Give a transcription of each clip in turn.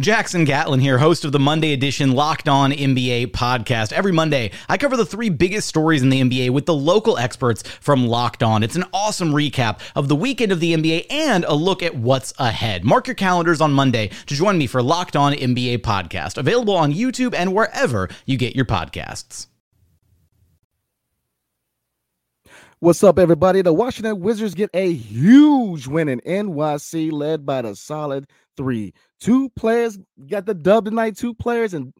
Jackson Gatlin here, host of the Monday edition Locked On NBA podcast. Every Monday, I cover the three biggest stories in the NBA with the local experts from Locked On. It's an awesome recap of the weekend of the NBA and a look at what's ahead. Mark your calendars on Monday to join me for Locked On NBA podcast, available on YouTube and wherever you get your podcasts. What's up, everybody? The Washington Wizards get a huge win in NYC, led by the solid three. Two players got the dub tonight, two players and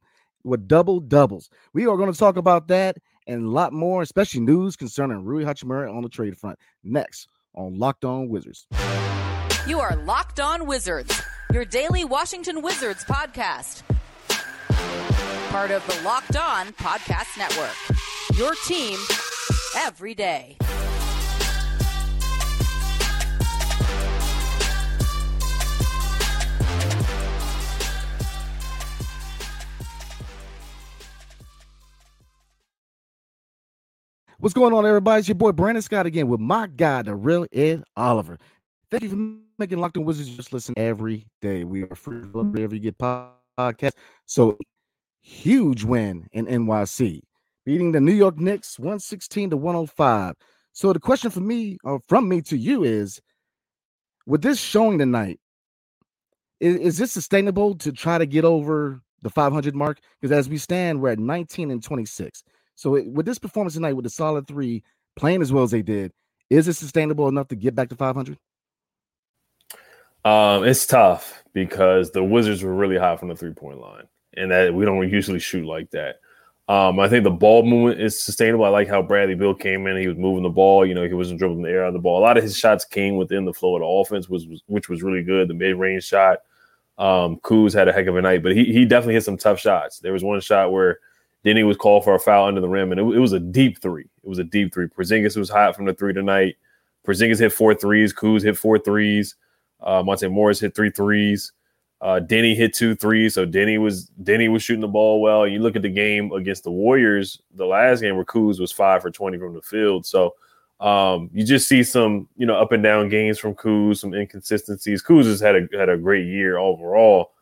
with double doubles. We are going to talk about that and a lot more, especially news concerning Rui Hachimura on the trade front. Next on Locked On Wizards. You are Locked On Wizards, your daily Washington Wizards podcast. Part of the Locked On Podcast Network. Your team every day. What's going on, everybody? It's your boy Brandon Scott again with my guy, the real Ed Oliver. Thank you for making Locked On Wizards just listen every day. We are free wherever you get podcasts. So huge win in NYC, beating the New York Knicks 116 to 105. So the question for me, or from me to you, is with this showing tonight, is, is this sustainable to try to get over the 500 mark? Because as we stand, we're at 19 and 26. So it, with this performance tonight, with the solid three playing as well as they did, is it sustainable enough to get back to 500? Um, it's tough because the Wizards were really high from the three point line, and that we don't usually shoot like that. Um, I think the ball movement is sustainable. I like how Bradley Beal came in; he was moving the ball. You know, he wasn't dribbling the air on the ball. A lot of his shots came within the flow of the offense, was, was which was really good. The mid range shot, um, Kuz had a heck of a night, but he he definitely hit some tough shots. There was one shot where then he was called for a foul under the rim, and it, it, was a deep three. It was a deep three. Porzingis was hot from the three tonight. Porzingis hit four threes. Kuz hit four threes. Uh, Monte Morris hit three threes. Uh, Deni hit two threes. So Deni was Deni was shooting the ball well. You look at the game against the Warriors, the last game where Kuz was five for twenty from the field. So um, you just see some you know up and down games from Kuz, some inconsistencies. Kuz has had a had a great year overall.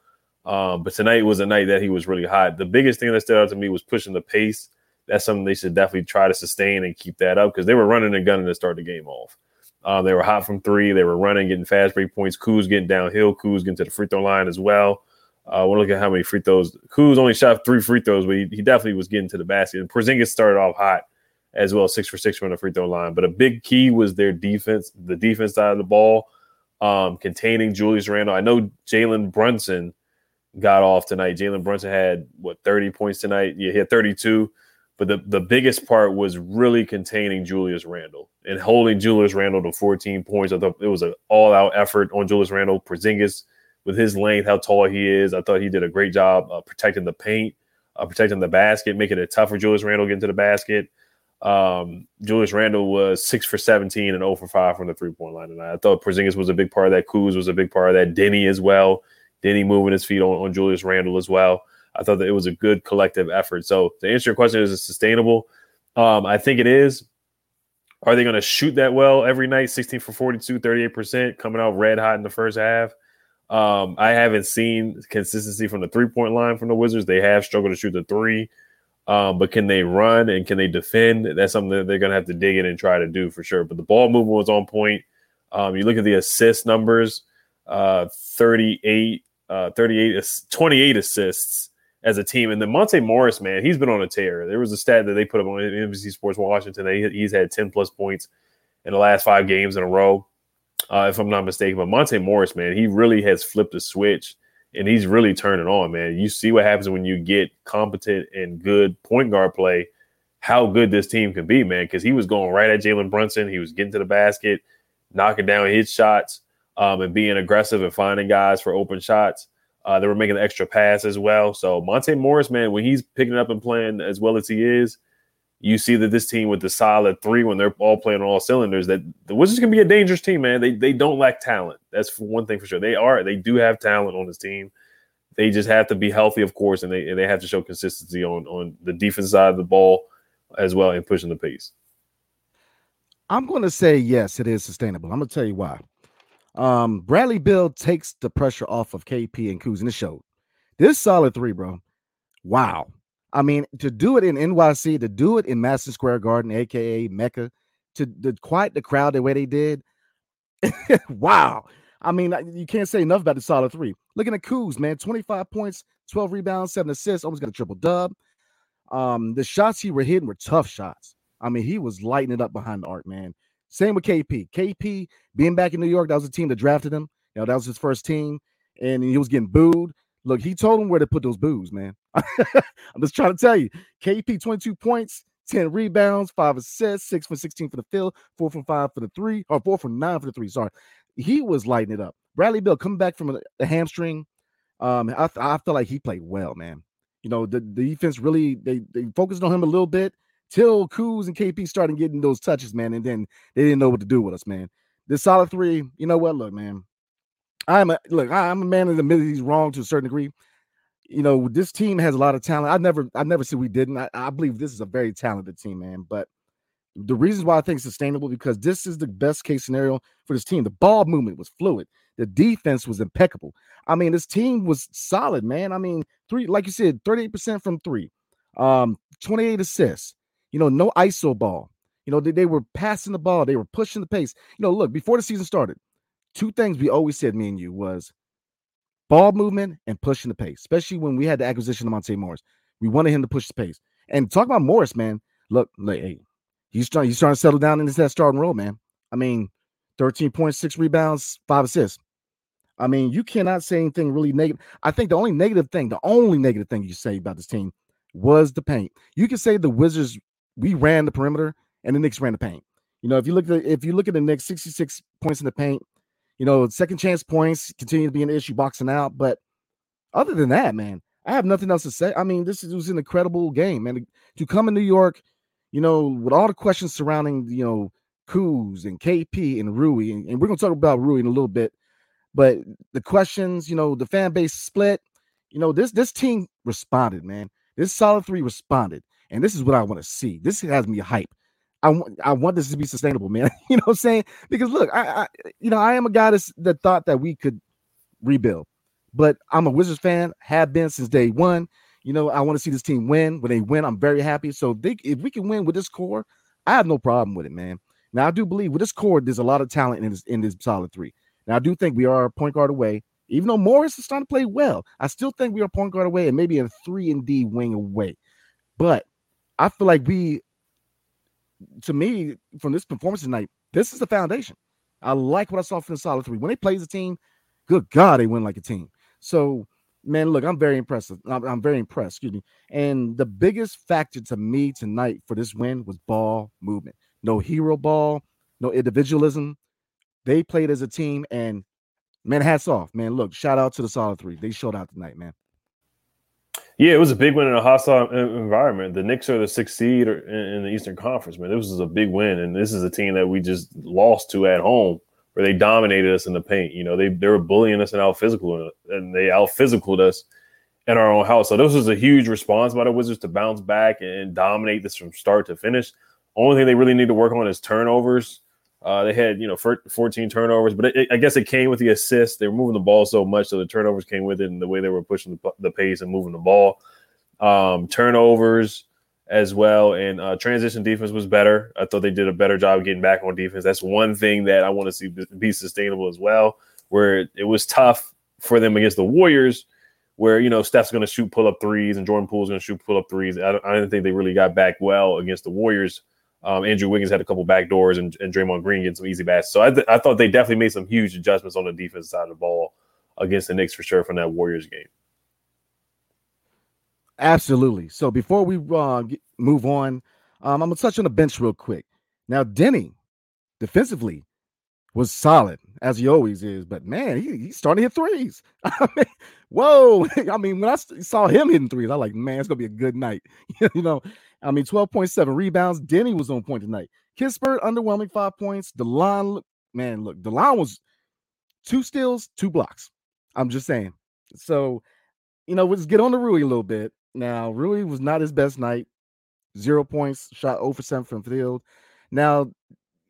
Um, but tonight was a night that he was really hot. The biggest thing that stood out to me was pushing the pace. That's something they should definitely try to sustain and keep that up because they were running and gunning to start the game off. Um, they were hot from three. They were running, getting fast break points. Kuz getting downhill. Kuz getting to the free throw line as well. Uh, we'll look at how many free throws. Kuz only shot three free throws, but he, he definitely was getting to the basket. And Porzingis started off hot as well, six for six from the free throw line. But a big key was their defense, the defense side of the ball, um, containing Julius Randle. I know Jalen Brunson got off tonight. Jalen Brunson had what 30 points tonight. Yeah, he had 32. But the, the biggest part was really containing Julius Randle and holding Julius Randle to 14 points. I thought it was an all out effort on Julius Randle. Porzingis, with his length, how tall he is, I thought he did a great job uh, protecting the paint, uh, protecting the basket, making it tough for Julius Randle getting to the basket. Um, Julius Randle was six for 17 and 0 for 5 from the three point line. And I thought Porzingis was a big part of that. Kuz was a big part of that. Deni as well. Deni moving his feet on, on Julius Randle as well. I thought that it was a good collective effort. So to answer your question, is it sustainable? Um, I think it is. Are they going to shoot that well every night? 16 for 42, 38%, coming out red hot in the first half. Um, I haven't seen consistency from the three point line from the Wizards. They have struggled to shoot the three. Um, but can they run and can they defend? That's something that they're going to have to dig in and try to do for sure. But the ball movement was on point. Um, you look at the assist numbers uh, 38 uh, 38, 28 assists as a team. And then Monte Morris, man, he's been on a tear. There was a stat that they put up on NBC Sports Washington. He's had 10 plus points in the last five games in a row, uh, if I'm not mistaken. But Monte Morris, man, he really has flipped the switch and he's really turning on, man. You see what happens when you get competent and good point guard play. how good this team can be, man. Because he was going right at Jalen Brunson. He was getting to the basket, knocking down his shots, um, and being aggressive and finding guys for open shots. Uh, they were making the extra pass as well. So Monte Morris, man, when he's picking up and playing as well as he is, you see that this team with the solid three, when they're all playing on all cylinders, that the Wizards can be a dangerous team, man. They they don't lack talent. That's one thing for sure. They are. They do have talent on this team. They just have to be healthy, of course, and they and they have to show consistency on on the defense side of the ball as well and pushing the pace. I'm going to say yes, it is sustainable. I'm going to tell you why. Um, Bradley Beal takes the pressure off of KP and Kuz, and it showed. This solid three, bro. Wow. I mean, to do it in NYC, to do it in Madison Square Garden, aka Mecca, to, to quiet the crowd the way they did. wow. I mean, you can't say enough about the solid three. Looking at Kuz, man, 25 points, 12 rebounds, seven assists, almost got a triple dub. Um, the shots he were hitting were tough shots. I mean, he was lighting it up behind the arc, man. Same with KP. KP being back in New York, that was the team that drafted him. You know, that was his first team, and he was getting booed. Look, he told him where to put those boos, man. I'm just trying to tell you. KP 22 points, 10 rebounds, five assists, six for 16 for the field, four from five for the three, or four from nine for the three. Sorry. He was lighting it up. Bradley Beal coming back from a, a hamstring. Um, I, I feel like he played well, man. You know, the, the defense really they they focused on him a little bit till Kuz and KP started getting those touches, man, and then they didn't know what to do with us, man. This solid three, you know what? Look, man, I'm a look, I'm a man that admits he's wrong to a certain degree. You know, this team has a lot of talent. I never, I never said we didn't. I, I believe this is a very talented team, man. But the reasons why I think sustainable because this is the best case scenario for this team. The ball movement was fluid. The defense was impeccable. I mean, this team was solid, man. I mean, three, like you said, 38% from three, um, 28 assists, you know, no ISO ball. You know, they, they were passing the ball, they were pushing the pace. You know, look, before the season started, two things we always said, me and you, was ball movement and pushing the pace, especially when we had the acquisition of Monte Morris. We wanted him to push the pace. And talk about Morris, man. Look, like, hey, he's trying, he's trying to settle down into that starting role, man. I mean, 13.6 rebounds, five assists. I mean, you cannot say anything really negative. I think the only negative thing, the only negative thing you say about this team was the paint. You can say the Wizards, we ran the perimeter and the Knicks ran the paint. You know, if you look at if you look at the Knicks, 66 points in the paint, you know, second chance points continue to be an issue boxing out. But other than that, man, I have nothing else to say. I mean, this was an incredible game, man. To come in New York, you know, with all the questions surrounding, you know, Kuz and KP and Rui, and, and we're gonna talk about Rui in a little bit. But the questions, you know, the fan base split. You know, this this team responded, man. This solid three responded, and this is what I want to see. This has me hype. I want I want this to be sustainable, man. you know what I'm saying? Because look, I, I you know I am a guy that's, that thought that we could rebuild, but I'm a Wizards fan, have been since day one. You know, I want to see this team win. When they win, I'm very happy. So they, if we can win with this core, I have no problem with it, man. Now I do believe with this core, there's a lot of talent in this in this solid three. Now I do think we are a point guard away. Even though Morris is starting to play well, I still think we are point guard away and maybe a three and D wing away. But I feel like we, to me, from this performance tonight, this is the foundation. I like what I saw from the solid three. When they play as a team, good God, they win like a team. So, man, look, I'm very impressed. I'm, I'm very impressed. Excuse me. And the biggest factor to me tonight for this win was ball movement. No hero ball, no individualism. They played as a team, and man, hats off, man. Look, shout out to the solid three. They showed out tonight, man. Yeah, it was a big win in a hostile environment. The Knicks are the sixth seed in the Eastern Conference, man. This was a big win, and this is a team that we just lost to at home, where they dominated us in the paint. You know, they they were bullying us and out physical, and they out physicaled us in our own house. So this was a huge response by the Wizards to bounce back and dominate this from start to finish. Only thing they really need to work on is turnovers. Uh, they had you know 14 turnovers, but it, I guess it came with the assist. They were moving the ball so much, so the turnovers came with it, and the way they were pushing the, the pace and moving the ball. Um, turnovers as well, and uh, transition defense was better. I thought they did a better job getting back on defense. That's one thing that I want to see be sustainable as well. Where it was tough for them against the Warriors, where you know Steph's going to shoot pull up threes and Jordan Poole's going to shoot pull up threes. I, I didn't think they really got back well against the Warriors um, Andrew Wiggins had a couple back doors and, and Draymond Green getting some easy baskets. So I, th- I thought they definitely made some huge adjustments on the defense side of the ball against the Knicks for sure from that Warriors game. Absolutely. So before we uh, move on, Um, I'm gonna touch on the bench real quick. Now, Deni, defensively, was solid as he always is, but man, he, he's starting to hit threes. I mean, whoa! I mean, when I saw him hitting threes, I was like, man, it's gonna be a good night. you know, I mean, 12.7 rebounds. Deni was on point tonight. Kispert, underwhelming five points. Delon, man, look, Delon was two steals, two blocks. I'm just saying. So, you know, let's get on the Rui a little bit. Now, Rui was not his best night. Zero points, shot oh over 7 from field. Now,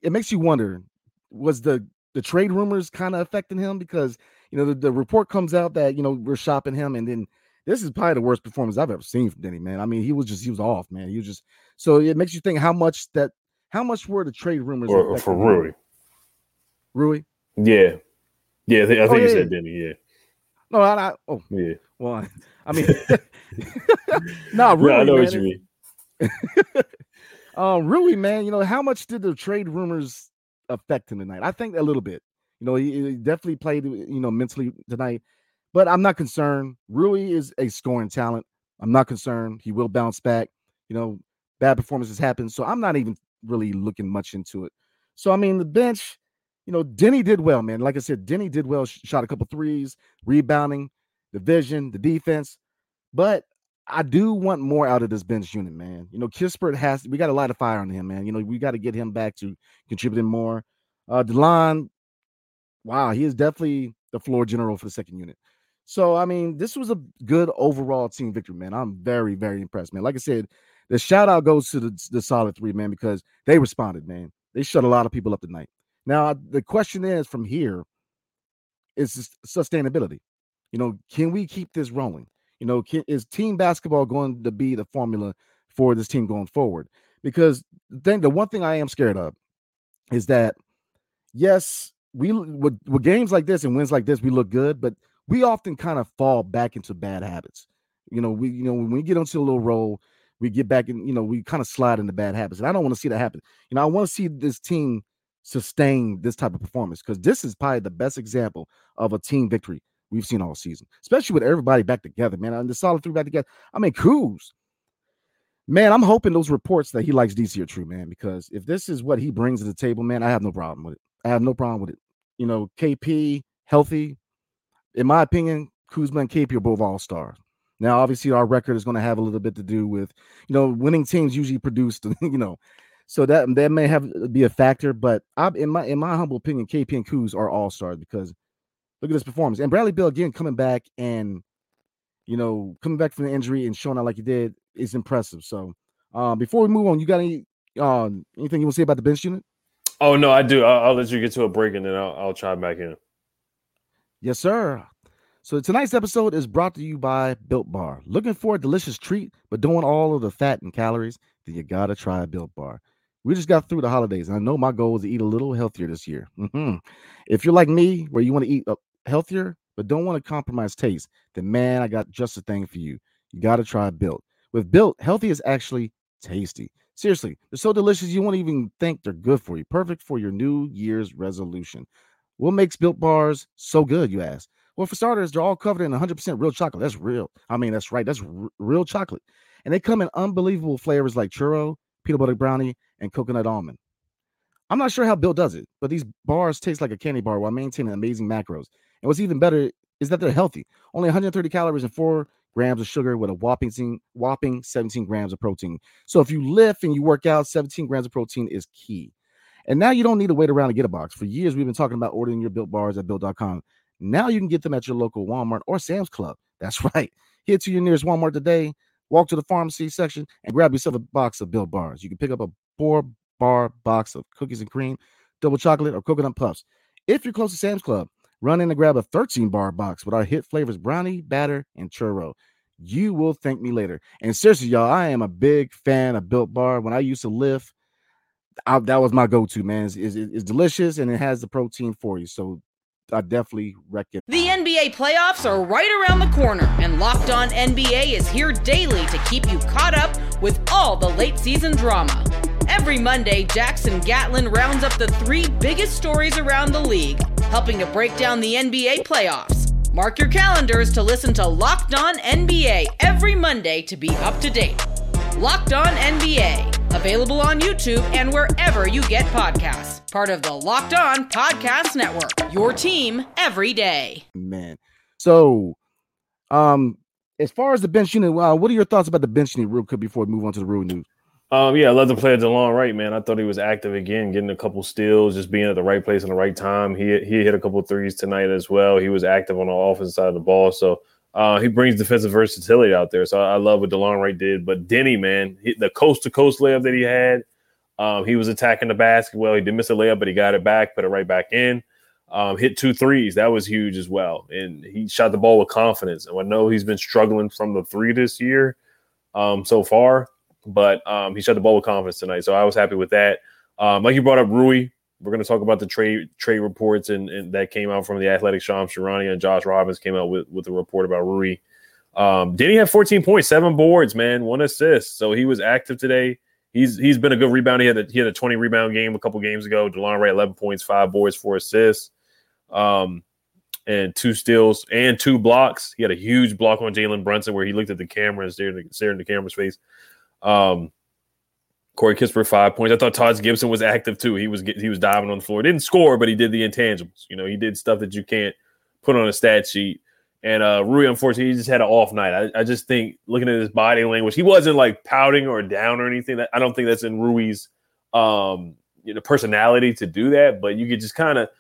it makes you wonder was the the trade rumors kind of affecting him because you know the, the report comes out that you know we're shopping him and then this is probably the worst performance I've ever seen from Deni, man. I mean, he was just he was off, man. He was just so it makes you think how much that how much were the trade rumors or, for Rui? Rui? Yeah. Yeah, I think, I oh, think oh, yeah, you said Deni, yeah. No, I, I oh yeah. Well, I mean, no, Rui, I know man. what you mean. um, Rui, man, you know how much did the trade rumors affect him tonight? I think a little bit. You know, he, he definitely played, you know, mentally tonight, but I'm not concerned. Rui is a scoring talent. I'm not concerned. He will bounce back. You know, bad performances happen, so I'm not even really looking much into it. So I mean, the bench, you know, Deni did well, man. Like I said, Deni did well. Shot a couple threes, rebounding, the vision, the defense. But I do want more out of this bench unit, man. You know, Kispert has we got a lot of fire on him, man. You know, we got to get him back to contributing more. Uh Delon, wow, he is definitely the floor general for the second unit. So I mean, this was a good overall team victory, man. I'm very, very impressed, man. Like I said, the shout out goes to the, the solid three, man, because they responded, man. They shut a lot of people up tonight. Now, the question is from here is sustainability. You know, can we keep this rolling? You know, can, is team basketball going to be the formula for this team going forward? Because then the one thing I am scared of is that yes, we with, with games like this and wins like this, we look good, but we often kind of fall back into bad habits. You know, we you know when we get into a little roll, we get back and you know we kind of slide into bad habits, and I don't want to see that happen. You know, I want to see this team sustain this type of performance because this is probably the best example of a team victory we've seen all season, especially with everybody back together, man. And the solid three back together. I mean, Kuz, man, I'm hoping those reports that he likes DC are true, man, because if this is what he brings to the table, man, I have no problem with it. I have no problem with it. You know, KP healthy, in my opinion, Kuzma and KP are both all stars. Now, obviously, our record is going to have a little bit to do with, you know, winning teams usually produce, you know, so that that may have uh, be a factor. But I, in my in my humble opinion, KP and Kuz are all stars because look at this performance. And Bradley Beal again coming back and you know coming back from the injury and showing out like he did is impressive. So uh, before we move on, you got any uh, anything you want to say about the bench unit? Oh no, I do. I'll, I'll let you get to a break and then I'll, I'll chime back in. Yes, sir. So tonight's episode is brought to you by Built Bar. Looking for a delicious treat, but don't want all of the fat and calories? Then you gotta try Built Bar. We just got through the holidays, and I know my goal is to eat a little healthier this year. Mm-hmm. If you're like me, where you want to eat uh, healthier but don't want to compromise taste, then man, I got just the thing for you. You gotta try Built. With Built, healthy is actually tasty. Seriously, they're so delicious you won't even think they're good for you. Perfect for your New Year's resolution. What makes Built Bars so good, you ask? Well, for starters, they're all covered in 100% real chocolate. That's real. I mean, that's right. That's r- real chocolate. And they come in unbelievable flavors like churro, peanut butter brownie, and coconut almond. I'm not sure how Built does it, but these bars taste like a candy bar while maintaining amazing macros. And what's even better is that they're healthy. Only 130 calories and 4 grams of sugar with a whopping, whopping 17 grams of protein. So if you lift and you work out, 17 grams of protein is key. And now you don't need to wait around to get a box. For years, we've been talking about ordering your built bars at built.com. Now you can get them at your local Walmart or Sam's Club. That's right. Head to your nearest Walmart today, walk to the pharmacy section, and grab yourself a box of Built Bars. You can pick up a four bar box of cookies and cream, double chocolate, or coconut puffs. If you're close to Sam's Club, run in and grab a 13 bar box with our hit flavors brownie, batter, and churro. You will thank me later. And seriously, y'all, I am a big fan of Built Bar. When I used to lift, I, that was my go-to, man. It's, it's, it's delicious and it has the protein for you. So I definitely recommend. The NBA playoffs are right around the corner, and Locked On NBA is here daily to keep you caught up with all the late season drama. Every Monday, Jackson Gatlin rounds up the three biggest stories around the league, helping to break down the NBA playoffs. Mark your calendars to listen to Locked On NBA every Monday to be up to date. Locked On NBA Available on YouTube and wherever you get podcasts. Part of the Locked On Podcast Network. Your team every day. Man. So, um, as far as the bench unit, uh, what are your thoughts about the bench unit real quick before we move on to the real news? Um, yeah, I love the player Delon Wright, man. I thought he was active again, getting a couple steals, just being at the right place in the right time. He he hit a couple threes tonight as well. He was active on the offensive side of the ball, so uh, he brings defensive versatility out there. So I, I love what Delon Wright did. But Deni, man, he, the coast to coast layup that he had, um, he was attacking the basket. Well, he did miss a layup, but he got it back, put it right back in. Um, hit two threes. That was huge as well. And he shot the ball with confidence. And I know he's been struggling from the three this year um, so far, but um, he shot the ball with confidence tonight. So I was happy with that. Um, like you brought up Rui, we're going to talk about the trade trade reports and, and, that came out from the Athletic. Shams Charania and Josh Robbins came out with, with a report about Rui. Um, he have 14 points, seven boards, man, one assist. So he was active today. He's he's been a good rebound. He had a, he had a 20 rebound game a couple games ago. Delon Wright 11 points, five boards, four assists um, and two steals and two blocks. He had a huge block on Jalen Brunson where he looked at the camera and stared, stared in the camera's face. Um, Corey Kispert five points. I thought Taj Gibson was active too. He was he was diving on the floor. Didn't score, but he did the intangibles. You know, he did stuff that you can't put on a stat sheet. And uh Rui, unfortunately, he just had an off night. I, I just think looking at his body language, he wasn't like pouting or down or anything. That I don't think that's in Rui's um you know personality to do that. But you could just kind of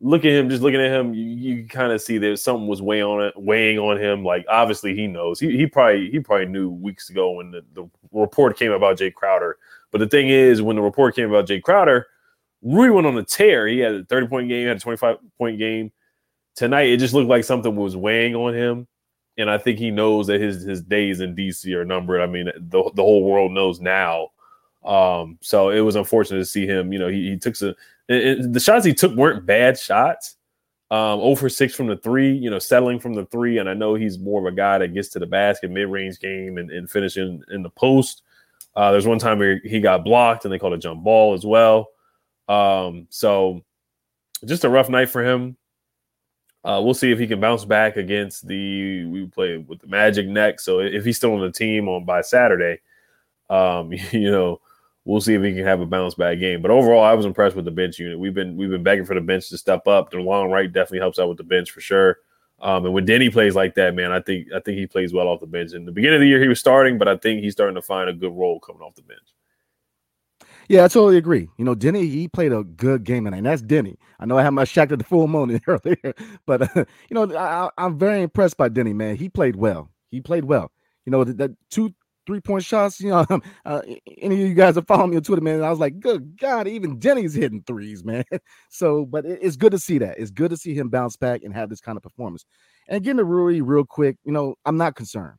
look at him, just looking at him, you, you kind of see that something was weighing on it, weighing on him. Like obviously he knows. He, he probably he probably knew weeks ago when the, the report came about Jae Crowder. But the thing is, when the report came about Jae Crowder, Rui went on a tear. He had a 30 point game, had a 25 point game. Tonight, it just looked like something was weighing on him. And I think he knows that his his days in DC are numbered. I mean, the, the whole world knows now. Um, so it was unfortunate to see him. You know, he, he took some it, it, the shots he took weren't bad shots. Um, over 6 from the three, you know, settling from the three. And I know he's more of a guy that gets to the basket, mid range game, and, and finishing in the post. Uh, there's one time where he got blocked and they called a jump ball as well. Um, so just a rough night for him. Uh, we'll see if he can bounce back against the we play with the Magic next. So if he's still on the team on by Saturday, um, you know, we'll see if he can have a bounce back game. But overall, I was impressed with the bench unit. We've been we've been begging for the bench to step up. Delon Wright definitely helps out with the bench for sure. Um, and when Deni plays like that, man, I think I think he plays well off the bench. In the beginning of the year, he was starting, but I think he's starting to find a good role coming off the bench. Yeah, I totally agree. You know, Deni, he played a good game tonight, and that's Deni. I know I had my shack at the full moon earlier, but uh, you know, I, am very impressed by Deni, man. He played well. He played well. You know, that two three point shots. You know, uh, any of you guys are following me on Twitter, man. I was like, good God, even Deni's hitting threes, man. So, but it, it's good to see that. It's good to see him bounce back and have this kind of performance. And getting to Rui real quick, you know, I'm not concerned.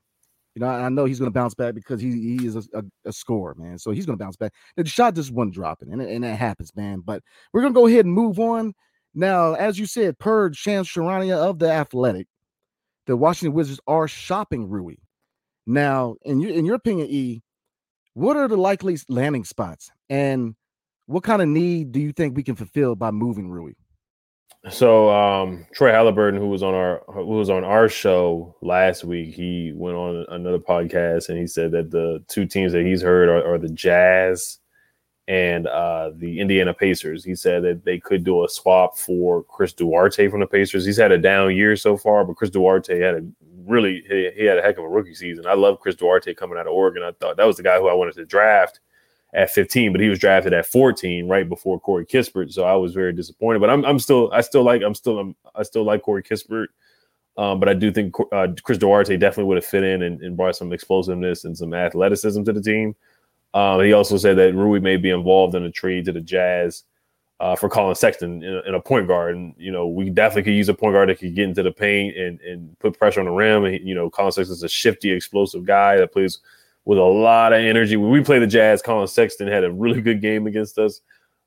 You know, I know he's going to bounce back because he, he is a, a, a scorer, man. So he's going to bounce back. The shot just wasn't dropping, and, and that happens, man. But we're going to go ahead and move on. Now, as you said, per Shams Charania of the Athletic, the Washington Wizards are shopping Rui. Now, in your in your opinion, E, what are the likely landing spots, and what kind of need do you think we can fulfill by moving Rui? So um, Troy Halliburton, who was on our who was on our show last week, he went on another podcast and he said that the two teams that he's heard are, are the Jazz and uh, the Indiana Pacers. He said that they could do a swap for Chris Duarte from the Pacers. He's had a down year so far, but Chris Duarte had a really he, he, had a heck of a rookie season. I love Chris Duarte coming out of Oregon. I thought that was the guy who I wanted to draft at 15, but he was drafted at 14 right before Corey Kispert. So I was very disappointed. But I'm, I'm still I still like I'm still I'm, i still like Corey Kispert. Um, but I do think uh, Chris Duarte definitely would have fit in and, and, brought some explosiveness and some athleticism to the team. Um, he also said that Rui may be involved in a trade to the Jazz uh, for Collin Sexton in a, in a, point guard. And, you know, we definitely could use a point guard that could get into the paint and, and put pressure on the rim. And, you know, Collin Sexton is a shifty, explosive guy that plays with a lot of energy. When we play the Jazz, Collin Sexton had a really good game against us.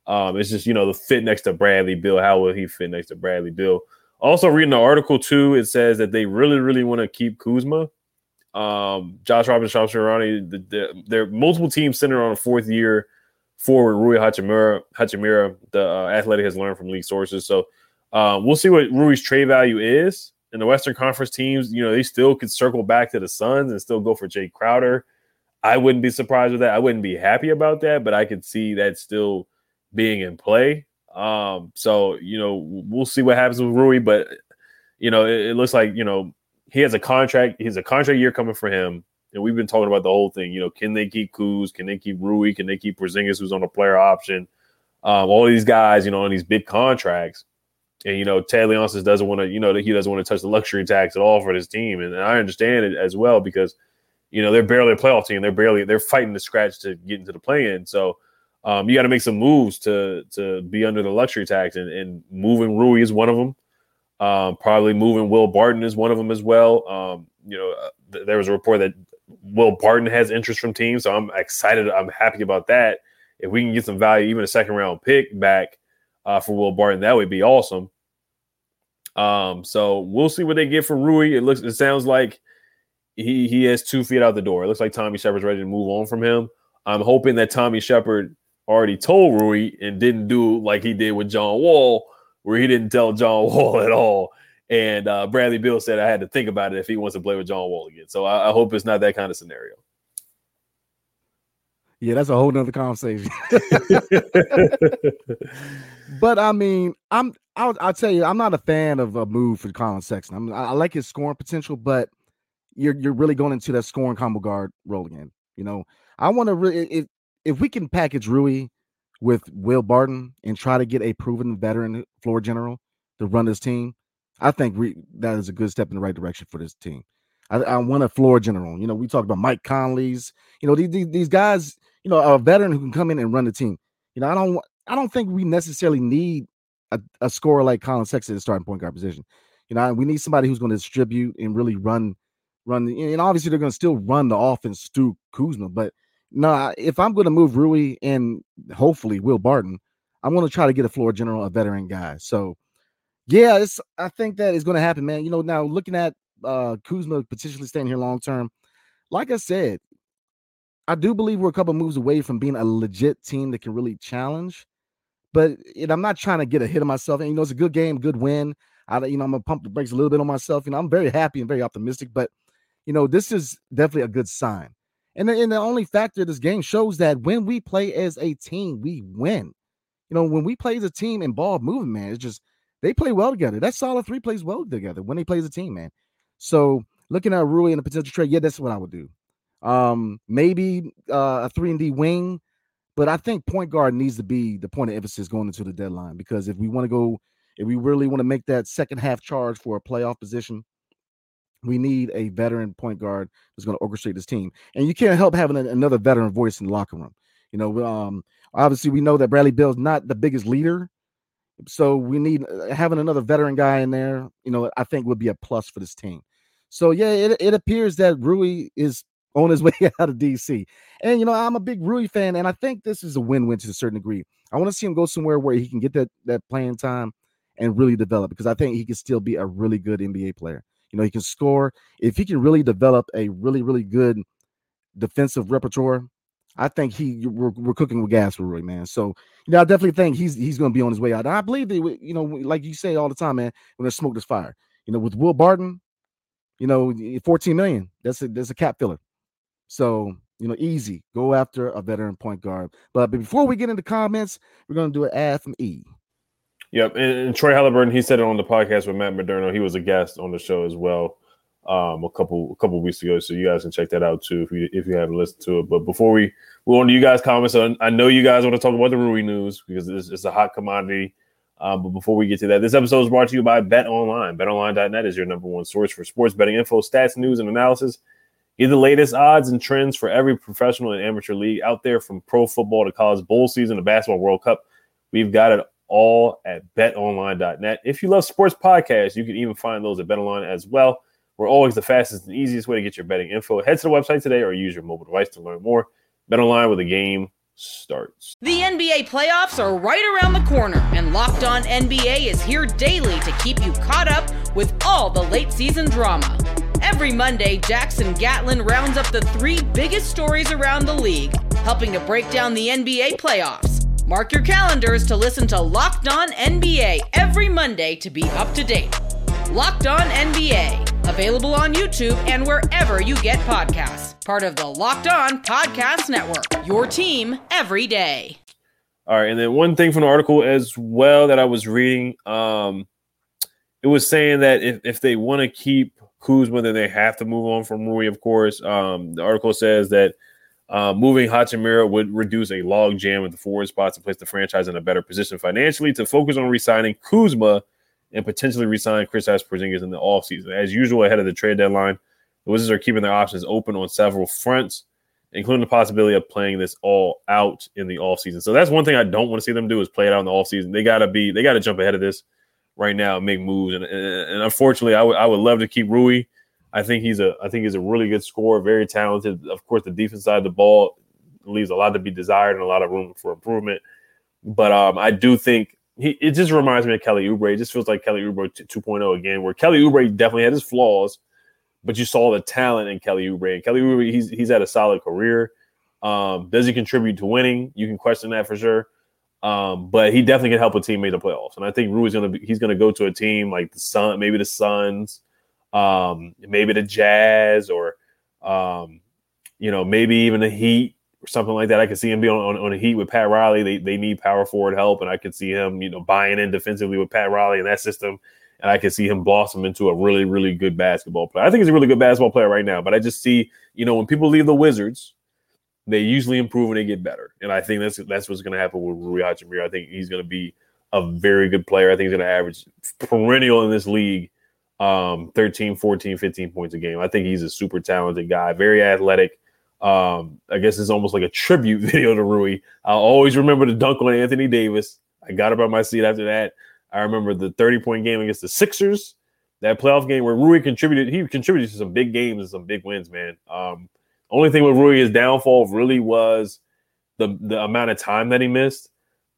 Um, it's just, you know, the fit next to Bradley Beal. How will he fit next to Bradley Beal? Also, reading the article too, it says that they really, really want to keep Kuzma. Um, Josh Robbins, Shams Charania, the, the, there are multiple teams centered on a fourth year forward Rui Hachimura. Hachimura, the uh, athletic has learned from league sources. So uh, we'll see what Rui's trade value is. In the Western Conference teams, you know, they still could circle back to the Suns and still go for Jae Crowder. I wouldn't be surprised with that. I wouldn't be happy about that, but I could see that still being in play. Um, so you know, we'll see what happens with Rui, but you know, it, it looks like you know he has a contract. He has a contract year coming for him, and we've been talking about the whole thing. You know, can they keep Kuz? Can they keep Rui? Can they keep Porzingis, who's on a player option? Um, all these guys, you know, on these big contracts. And you know, Ted Leonsis doesn't want to, you know, he doesn't want to touch the luxury tax at all for his team, and I understand it as well because, you know, they're barely a playoff team. They're barely they're fighting to scratch to get into the play-in. So um, you got to make some moves to to be under the luxury tax, and, and moving Rui is one of them. Um, probably moving Will Barton is one of them as well. Um, you know, uh, th- there was a report that Will Barton has interest from teams, so I'm excited. I'm happy about that. If we can get some value, even a second round pick back uh, for Will Barton, that would be awesome. Um, so we'll see what they get for Rui. It looks, it sounds like he he has two feet out the door. It looks like Tommy Sheppard's ready to move on from him. I'm hoping that Tommy Sheppard already told Rui and didn't do like he did with John Wall, where he didn't tell John Wall at all. And uh, Bradley Beal said I had to think about it if he wants to play with John Wall again. So I, I hope it's not that kind of scenario. Yeah, that's a whole nother conversation. but I mean, I'm I'll, I'll tell you, I'm not a fan of a move for Collin Sexton. I'm, I like his scoring potential, but you're you're really going into that scoring combo guard role again. You know, I want to really if if we can package Rui with Will Barton and try to get a proven veteran floor general to run this team, I think that is a good step in the right direction for this team. I, I want a floor general. You know, we talked about Mike Conley's. You know, these, these guys. You know, a veteran who can come in and run the team. You know, I don't I don't think we necessarily need a, a scorer like Collin Sexton at the starting point guard position. You know, we need somebody who's going to distribute and really run, run. And obviously, they're going to still run the offense through Kuzma. But no, if I'm going to move Rui and hopefully Will Barton, I'm going to try to get a floor general, a veteran guy. So, yeah, it's. I think that is going to happen, man. You know, now looking at uh Kuzma potentially staying here long term, like I said, I do believe we're a couple moves away from being a legit team that can really challenge. But I'm not trying to get ahead of myself. And you know, it's a good game, good win. I, you know, I'm gonna pump the brakes a little bit on myself. You know, I'm very happy and very optimistic. But you know, this is definitely a good sign. And the, and the only factor this game shows that when we play as a team, we win. You know, when we play as a team and ball moving, man, it's just they play well together. That solid three plays well together when they play as a team, man. So looking at Rui and a potential trade, yeah, that's what I would do. Um, maybe uh, a three and D wing, but I think point guard needs to be the point of emphasis going into the deadline because if we want to go, if we really want to make that second half charge for a playoff position, we need a veteran point guard that's going to orchestrate this team. And you can't help having a, another veteran voice in the locker room. You know, um, obviously we know that Bradley Beal's not the biggest leader, so we need uh, having another veteran guy in there. You know, I think would be a plus for this team. So yeah, it, it appears that Rui is on his way out of DC. And you know, I'm a big Rui fan, and I think this is a win-win to a certain degree. I want to see him go somewhere where he can get that that playing time and really develop because I think he can still be a really good NBA player. You know, he can score. If he can really develop a really, really good defensive repertoire, I think he we're, we're cooking with gas for Rui, man. So you know, I definitely think he's he's going to be on his way out. And I believe that you know, like you say all the time, man, when there's smoke, there's fire. You know, with Will Barton, you know, 14 million. That's a that's a cap filler. So, you know, easy. Go after a veteran point guard. But before we get into comments, we're going to do an ad from E. Yep. And, and, Troy Halliburton, he said it on the podcast with Matt Moderno. He was a guest on the show as well um, a couple a couple weeks ago. So you guys can check that out too if you if you haven't listened to it. But before we move on to you guys' comments, so I know you guys want to talk about the Rui news because it's, it's a hot commodity. Um, but before we get to that, this episode is brought to you by Bet Online. BetOnline.net is your number one source for sports betting info, stats, news, and analysis. Get the latest odds and trends for every professional and amateur league out there from pro football to college bowl season to basketball World Cup. We've got it all at betonline.net. If you love sports podcasts, you can even find those at betonline as well. We're always the fastest and easiest way to get your betting info. Head to the website today or use your mobile device to learn more. BetOnline where the game starts. The NBA playoffs are right around the corner, and Locked On NBA is here daily to keep you caught up with all the late season drama. Every Monday, Jackson Gatlin rounds up the three biggest stories around the league, helping to break down the NBA playoffs. Mark your calendars to listen to Locked On NBA every Monday to be up to date. Locked On NBA, Available on YouTube and wherever you get podcasts. Part of the Locked On Podcast Network. Your team every day. All right, and then one thing from the article as well that I was reading, um, it was saying that if, if they want to keep Kuzma, then they have to move on from Rui, of course. Um, the article says that uh, moving Hachimura would reduce a log jam at the forward spots and place the franchise in a better position financially to focus on re-signing Kuzma and potentially re-sign Kristaps Porzingis in the offseason. As usual, ahead of the trade deadline, the Wizards are keeping their options open on several fronts, including the possibility of playing this all out in the offseason. So that's one thing I don't want to see them do is play it out in the offseason. They gotta be they gotta jump ahead of this right now and make moves. And, and, and unfortunately, I would I would love to keep Rui. I think he's a I think he's a really good scorer, very talented. Of course, the defense side of the ball leaves a lot to be desired and a lot of room for improvement. But um, I do think he it just reminds me of Kelly Oubre. It just feels like Kelly Oubre 2.0 again, where Kelly Oubre definitely had his flaws, but you saw the talent in Kelly Oubre. And Kelly Oubre, he's he's had a solid career. Um, does he contribute to winning? You can question that for sure. Um, but he definitely can help a team make the playoffs. And I think Rui's gonna be he's gonna go to a team like the Sun, maybe the Suns, um, maybe the Jazz, or um, you know, maybe even the Heat or something like that. I could see him be on, on, on a Heat with Pat Riley. They they need power forward help, and I could see him, you know, buying in defensively with Pat Riley in that system. And I could see him blossom into a really, really good basketball player. I think he's a really good basketball player right now. But I just see, you know, when people leave the Wizards, they usually improve and they get better. And I think that's that's what's going to happen with Rui Hachimura. I think he's going to be a very good player. I think he's going to average perennial in this league um, 13, 14, 15 points a game. I think he's a super talented guy, very athletic. Um, I guess it's almost like a tribute video to Rui. I'll always remember the dunk on Anthony Davis. I got up on my seat after that. I remember the 30 point game against the Sixers, that playoff game where Rui contributed. He contributed to some big games and some big wins, man. Um, only thing with Rui, his downfall really was the the amount of time that he missed.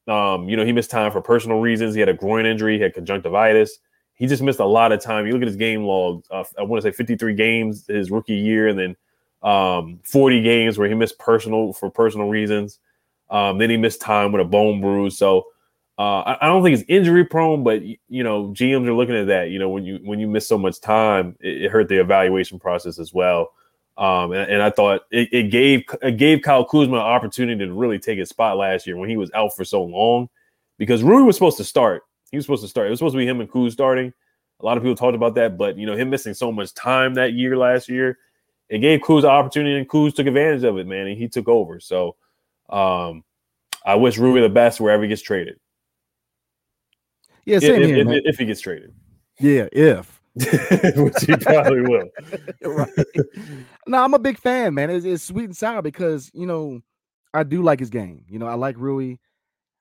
Um, you know, he missed time for personal reasons. He had a groin injury, he had conjunctivitis. He just missed a lot of time. You look at his game log. Uh, I want to say 53 games his rookie year, and then um, 40 games where he missed personal for personal reasons. Um, then he missed time with a bone bruise. So uh, I, I, don't think he's injury prone, but you know, GMs are looking at that. You know, when you when you miss so much time, it, it hurt the evaluation process as well. Um, and, and, I thought it, it, gave it gave Kyle Kuzma an opportunity to really take his spot last year when he was out for so long, because Rui was supposed to start. He was supposed to start. It was supposed to be him and Kuz starting. A lot of people talked about that, but you know him missing so much time that year last year, it gave Kuz an opportunity, and Kuz took advantage of it, man, and he took over. So, um, I wish Rui the best wherever he gets traded. Yeah, same if, here, if, man. if he gets traded. Yeah, if. which he probably will. right. No, I'm a big fan, man. It's, it's sweet and sour because you know I do like his game. You know, I like Rui,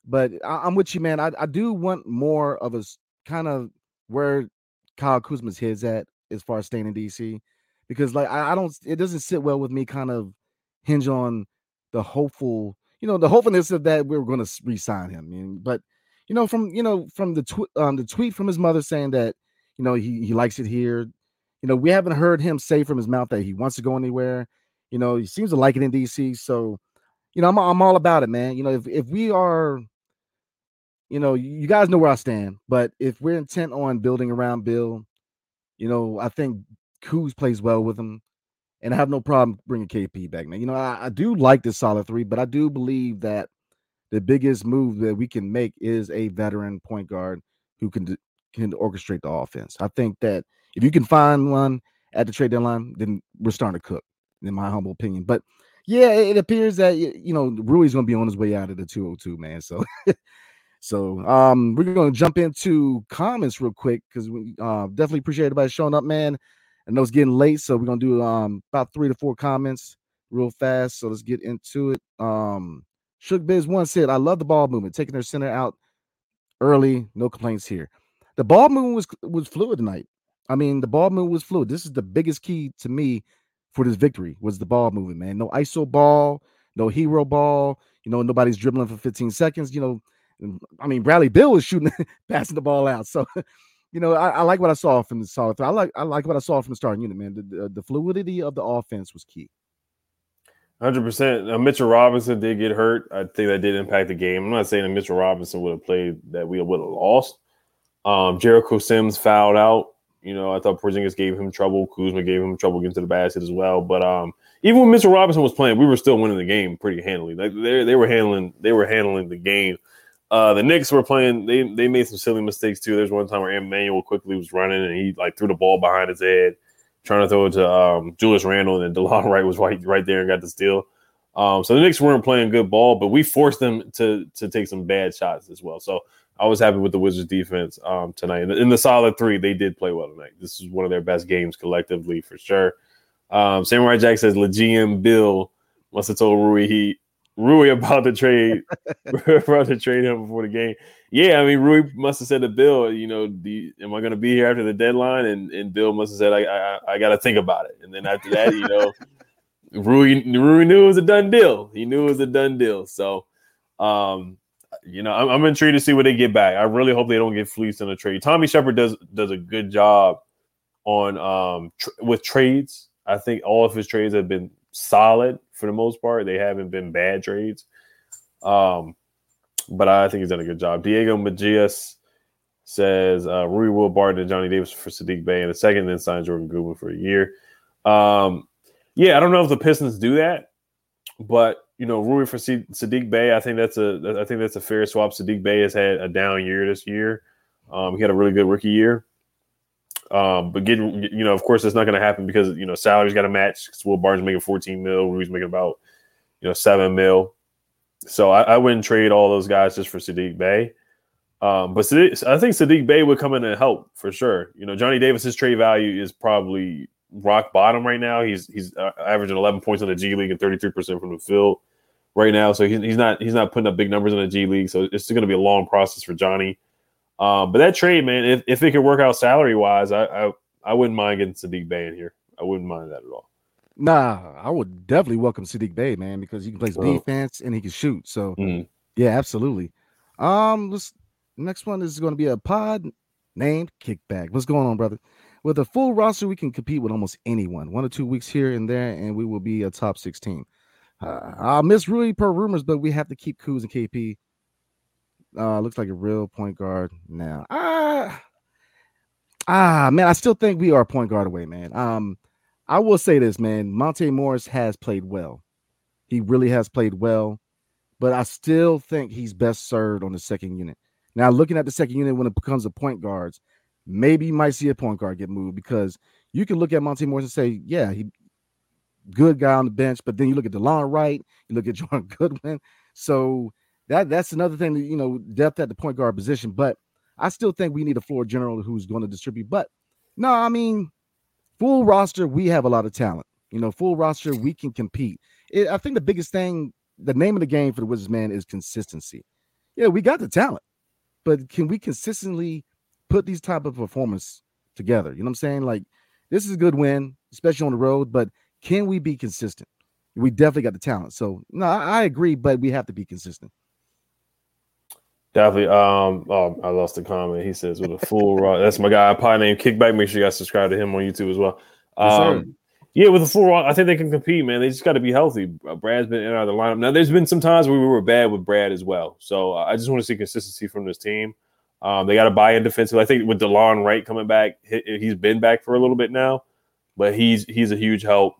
but I, am with you, man. I, I do want more of a kind of where Kyle Kuzma's head's at as far as staying in DC, because like I, I don't, it doesn't sit well with me. Kind of hinge on the hopeful, you know, the hopefulness of that we're going to re-sign him. Mean, but you know, from you know, from the tw- um, the tweet from his mother saying that you know, he he likes it here. You know, we haven't heard him say from his mouth that he wants to go anywhere. You know, he seems to like it in DC. So, you know, I'm I'm all about it, man. You know, if if we are, you know, you guys know where I stand. But if we're intent on building around Beal, you know, I think Kuz plays well with him, and I have no problem bringing KP back, man. You know, I, I do like this solid three, but I do believe that the biggest move that we can make is a veteran point guard who can can orchestrate the offense. I think that if you can find one at the trade deadline, then we're starting to cook, in my humble opinion. But yeah, it appears that you know Rui's going to be on his way out of the 202, man. So, so um, we're going to jump into comments real quick because we uh, definitely appreciate everybody showing up, man. I know it's getting late, so we're going to do um about three to four comments real fast. So let's get into it. Um, Shook Biz one said, "I love the ball movement, taking their center out early, no complaints here." the ball movement was was fluid tonight. I mean, the ball movement was fluid. This is the biggest key to me for this victory was the ball movement, man. No ISO ball, no hero ball. You know, nobody's dribbling for 15 seconds. You know, I mean, Bradley Beal was shooting, passing the ball out. So, you know, I, I, like what I saw from the solid. I like I like what I saw from the starting unit, man. The, the, the fluidity of the offense was key. Hundred percent. Mitchell Robinson did get hurt. I think that did impact the game. I'm not saying that Mitchell Robinson would have played that we would have lost, um, Jericho Sims fouled out You know, I thought Porzingis gave him trouble. Kuzma gave him trouble getting to the basket as well. But um, even when Mitchell Robinson was playing, we were still winning the game pretty handily. Like they they were handling they were handling the game. Uh, the Knicks were playing. They they made some silly mistakes too. There's one time where Immanuel Quickley was running and he like threw the ball behind his head, trying to throw it to um, Julius Randle, and then Delon Wright was right right there and got the steal. Um, so the Knicks weren't playing good ball, but we forced them to to take some bad shots as well. So I was happy with the Wizards defense um, tonight. In the, in the, solid three, they did play well tonight. This is one of their best games collectively for sure. Um, Samurai Jack says LeGM Beal must have told Rui he Rui about to trade about to trade him before the game. Yeah, I mean Rui must have said to Beal, you know, the, am I going to be here after the deadline? And and Beal must have said, I I, I got to think about it. And then after that, you know. Rui, Rui knew it was a done deal. He knew it was a done deal. So, um, you know, I'm, I'm, intrigued to see what they get back. I really hope they don't get fleeced in a trade. Tommy Sheppard does does a good job on um tr- with trades. I think all of his trades have been solid for the most part. They haven't been bad trades. Um, but I think he's done a good job. Diego Magias says uh, Rui Will Barton and Johnny Davis for Saddiq Bey in a second, then sign Jordan Goodwin for a year. Um, yeah, I don't know if the Pistons do that, but you know, Rui for C- Saddiq Bey, I think that's a I think that's a fair swap. Saddiq Bey has had a down year this year. Um, he had a really good rookie year. Um, but getting you know, of course, it's not going to happen because you know salaries got to match. Because Will Barnes making 14 mil, Rui's making about you know seven mil. So I, I wouldn't trade all those guys just for Saddiq Bey. Um, but Saddiq, I think Saddiq Bey would come in and help for sure. You know, Johnny Davis's trade value is probably rock bottom right now. He's he's uh, averaging 11 points in the G League and 33 percent from the field right now. So he's, he's not he's not putting up big numbers in the G League. So it's going to be a long process for Johnny. Um, but that trade, man, if, if it could work out salary wise, I, I I wouldn't mind getting Saddiq Bey in here. I wouldn't mind that at all. Nah, I would definitely welcome Saddiq Bey, man, because he can play oh. defense and he can shoot. So mm. yeah, absolutely. Um, let's next one is going to be a pod named Kickback. What's going on, brother? With a full roster, we can compete with almost anyone. One or two weeks here and there, and we will be a top 16. Uh, I'll miss Rui per rumors, but we have to keep Kuz and KP. Uh, looks like a real point guard now. Ah, ah, man, I still think we are point guard away, man. Um, I will say this, man. Monte Morris has played well. He really has played well, but I still think he's best served on the second unit. Now, looking at the second unit when it becomes a point guards, maybe you might see a point guard get moved because you can look at Monte Morris and say, yeah, he good guy on the bench, but then you look at Delon Wright, you look at John Goodwin. So that that's another thing that you know, depth at the point guard position. But I still think we need a floor general who's going to distribute. But no, I mean, full roster, we have a lot of talent. You know, full roster, we can compete. It, I think the biggest thing, the name of the game for the Wizards, man, is consistency. Yeah, we got the talent, but can we consistently put these type of performance together. You know what I'm saying? Like this is a good win, especially on the road, but can we be consistent? We definitely got the talent. So no, I, I agree, but we have to be consistent. Definitely. Um, oh, I lost the comment. He says with a full raw. That's my guy, pie name Kickback. Make sure you guys subscribe to him on YouTube as well. Um, yeah, with a full raw, I think they can compete, man. They just got to be healthy. Uh, Brad's been in and out of the lineup. Now, there's been some times where we were bad with Brad as well. So uh, I just want to see consistency from this team. Um, they got to buy in defensively. I think with Delon Wright coming back, he, has been back for a little bit now, but he's he's a huge help.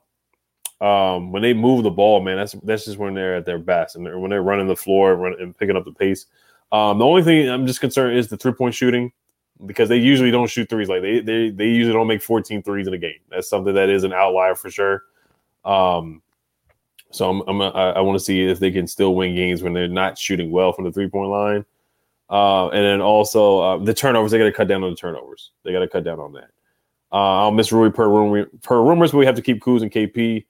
Um, when they move the ball, man, that's that's just when they're at their best, and they're, when they're running the floor run, and picking up the pace. Um, the only thing I'm just concerned is the three point shooting because they usually don't shoot threes like they they they usually don't make 14 threes in a game. That's something that is an outlier for sure. Um, so I'm, I'm want to see if they can still win games when they're not shooting well from the three point line. Uh, and then also uh, the turnovers, they got to cut down on the turnovers. They got to cut down on that. Uh, I'll miss Rui per rumor, per rumors, but we have to keep Kuz and KP.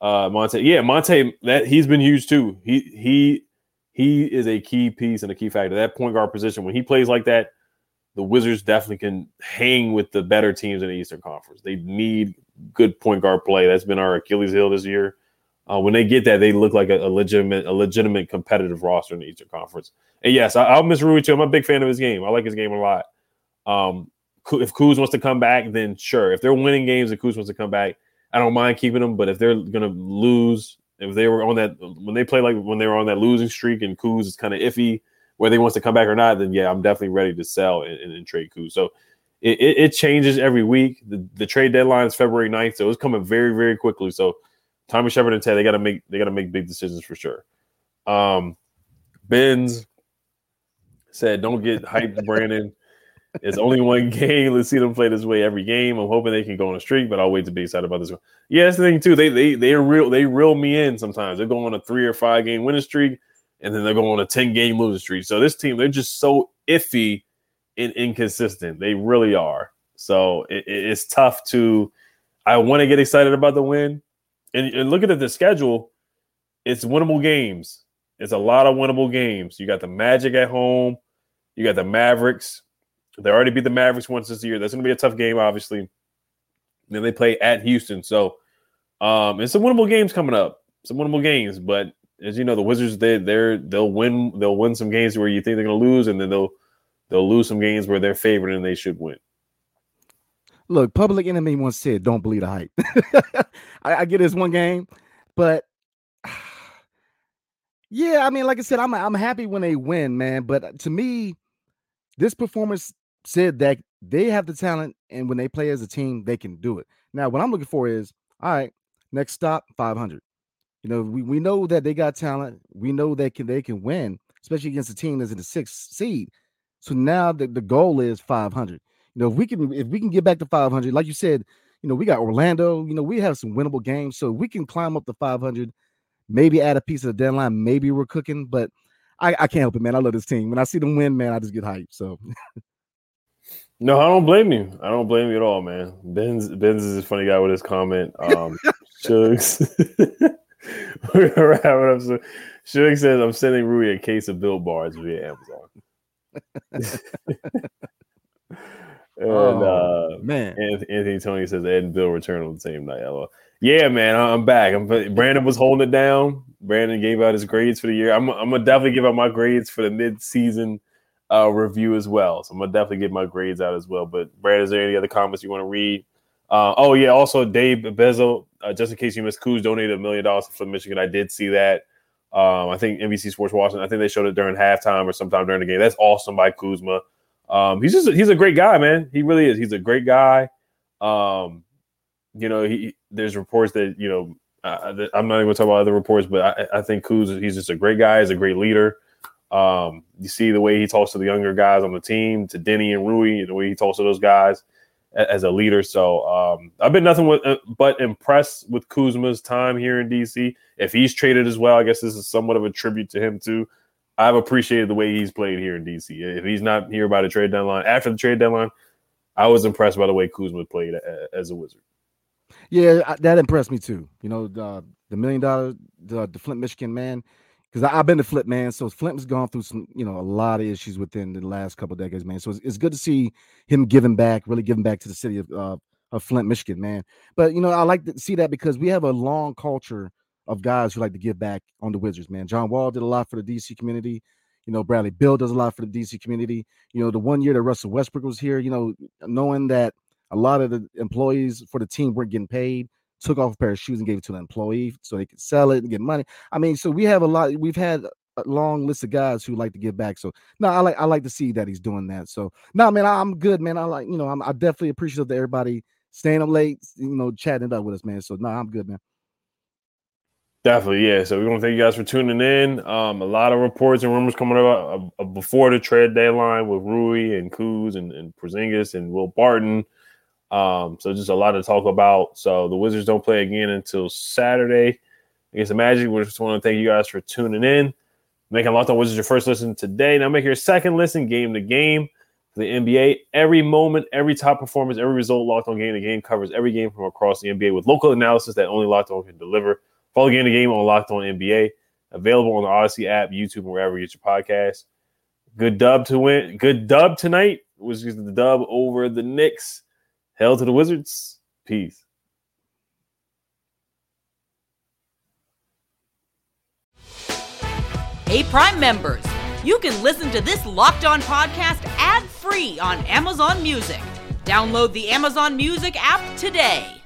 Uh, Monte, yeah, Monte, that he's been huge too. He he he is a key piece and a key factor. That point guard position, when he plays like that, the Wizards definitely can hang with the better teams in the Eastern Conference. They need good point guard play. That's been our Achilles heel this year. Uh, when they get that, they look like a, a, legitimate, a legitimate competitive roster in the Eastern Conference. And yes, I, will miss Rui too. I'm a big fan of his game. I like his game a lot. Um, if Kuz wants to come back, then sure. If they're winning games and Kuz wants to come back, I don't mind keeping him. But if they're gonna lose, if they were on that when they play like when they were on that losing streak and Kuz is kind of iffy whether he wants to come back or not, then yeah, I'm definitely ready to sell and, and, and trade Kuz. So it, it, it changes every week. The, the trade deadline is February 9th, so it's coming very, very quickly. So Tommy Sheppard and Ted, they gotta make they gotta make big decisions for sure. Um Benz said, Don't get hyped, Brandon. It's only one game. Let's see them play this way every game. I'm hoping they can go on a streak, but I'll wait to be excited about this one. Yeah, that's the thing too. They they they real they reel me in sometimes. They're going on a three or five game winning streak, and then they're going on a 10 game losing streak. So this team, they're just so iffy and inconsistent. They really are. So it, it's tough to. I want to get excited about the win, and, and looking at the schedule, it's winnable games. It's a lot of winnable games. You got the Magic at home. You got the Mavericks. They already beat the Mavericks once this year. That's going to be a tough game, obviously. And then they play at Houston. So um, it's some winnable games coming up. Some winnable games, but as you know, the Wizards they they're they'll win they'll win some games where you think they're going to lose, and then they'll they'll lose some games where they're favored and they should win. Look, Public Enemy once said, "Don't believe the hype." I, I get this one game, but yeah, I mean, like I said, I'm I'm happy when they win, man. But to me, this performance said that they have the talent, and when they play as a team, they can do it. Now, what I'm looking for is all right. Next stop, 500. You know, we, we know that they got talent. We know that can they can win, especially against a team that's in the sixth seed. So now the, the goal is 500. You know, if we can if we can get back to 500, like you said, you know, we got Orlando. You know, we have some winnable games, so we can climb up to 500. Maybe add a piece of the deadline. Maybe we're cooking, but I, I can't help it, man. I love this team. When I see them win, man, I just get hyped. So. No, I don't blame you. I don't blame you at all, man. Ben's Ben's is a funny guy with his comment. Um Shugs. We're wrapping up. So Shug says I'm sending Rui a case of Bill Bars via Amazon. and Oh, uh man. Anthony Tony says Ed and Beal return on the same night. LOL. Yeah, man, I'm back. I'm Brandon was holding it down. Brandon gave out his grades for the year. I'm, I'm gonna definitely give out my grades for the mid-season uh, review as well. So I'm gonna definitely get my grades out as well. But Brad, is there any other comments you want to read? Uh, oh yeah, also Dave Bezel, uh, just in case you missed, Kuz donated a million dollars for Michigan. I did see that. Um, I think NBC Sports Washington. I think they showed it during halftime or sometime during the game. That's awesome by Kuzma. Um, he's just he's a great guy, man. He really is. He's a great guy. Um, you know, he there's reports that you know uh, I'm not even going to talk about other reports, but I, I think Kuz he's just a great guy. He's a great leader. Um, you see the way he talks to the younger guys on the team, to Deni and Rui, the way he talks to those guys as a leader. So um, I've been nothing with, uh, but impressed with Kuzma's time here in DC. If he's traded as well, I guess this is somewhat of a tribute to him too. I've appreciated the way he's played here in DC. If he's not here by the trade deadline, after the trade deadline, I was impressed by the way Kuzma played as a Wizard. Yeah, that impressed me too. You know, the the million dollar the, the Flint, Michigan man, because I've been to Flint, man. So Flint has gone through some, you know, a lot of issues within the last couple of decades, man. So it's, it's good to see him giving back, really giving back to the city of uh, of Flint, Michigan, man. But you know, I like to see that because we have a long culture of guys who like to give back on the Wizards, man. John Wall did a lot for the DC community. You know, Bradley Beal does a lot for the DC community. You know, the one year that Russell Westbrook was here, you know, knowing that a lot of the employees for the team weren't getting paid, took off a pair of shoes and gave it to an employee so they could sell it and get money. I mean, so we have a lot. We've had a long list of guys who like to give back. So no, I like I like to see that he's doing that. So no, man, I'm good, man. I like you know I'm I definitely appreciate that everybody staying up late, you know, chatting it up with us, man. So no, I'm good, man. Definitely, yeah. So we want to thank you guys for tuning in. Um, a lot of reports and rumors coming about uh, uh, before the trade deadline with Rui and Kuz and, and Porzingis and Will Barton. Um, so just a lot to talk about. So the Wizards don't play again until Saturday against the Magic. We just want to thank you guys for tuning in, making Locked On Wizards your first listen today. Now make your second listen game to game for the NBA. Every moment, every top performance, every result. Locked On Game to Game covers every game from across the NBA with local analysis that only Locked On can deliver. Follow Game to Game on Locked On NBA. Available on the Odyssey app, YouTube, and wherever you get your podcast. Good dub to win. Good dub tonight was the dub over the Knicks. Hell to the Wizards. Peace. Hey, Prime members, you can listen to this Locked On podcast ad free on Amazon Music. Download the Amazon Music app today.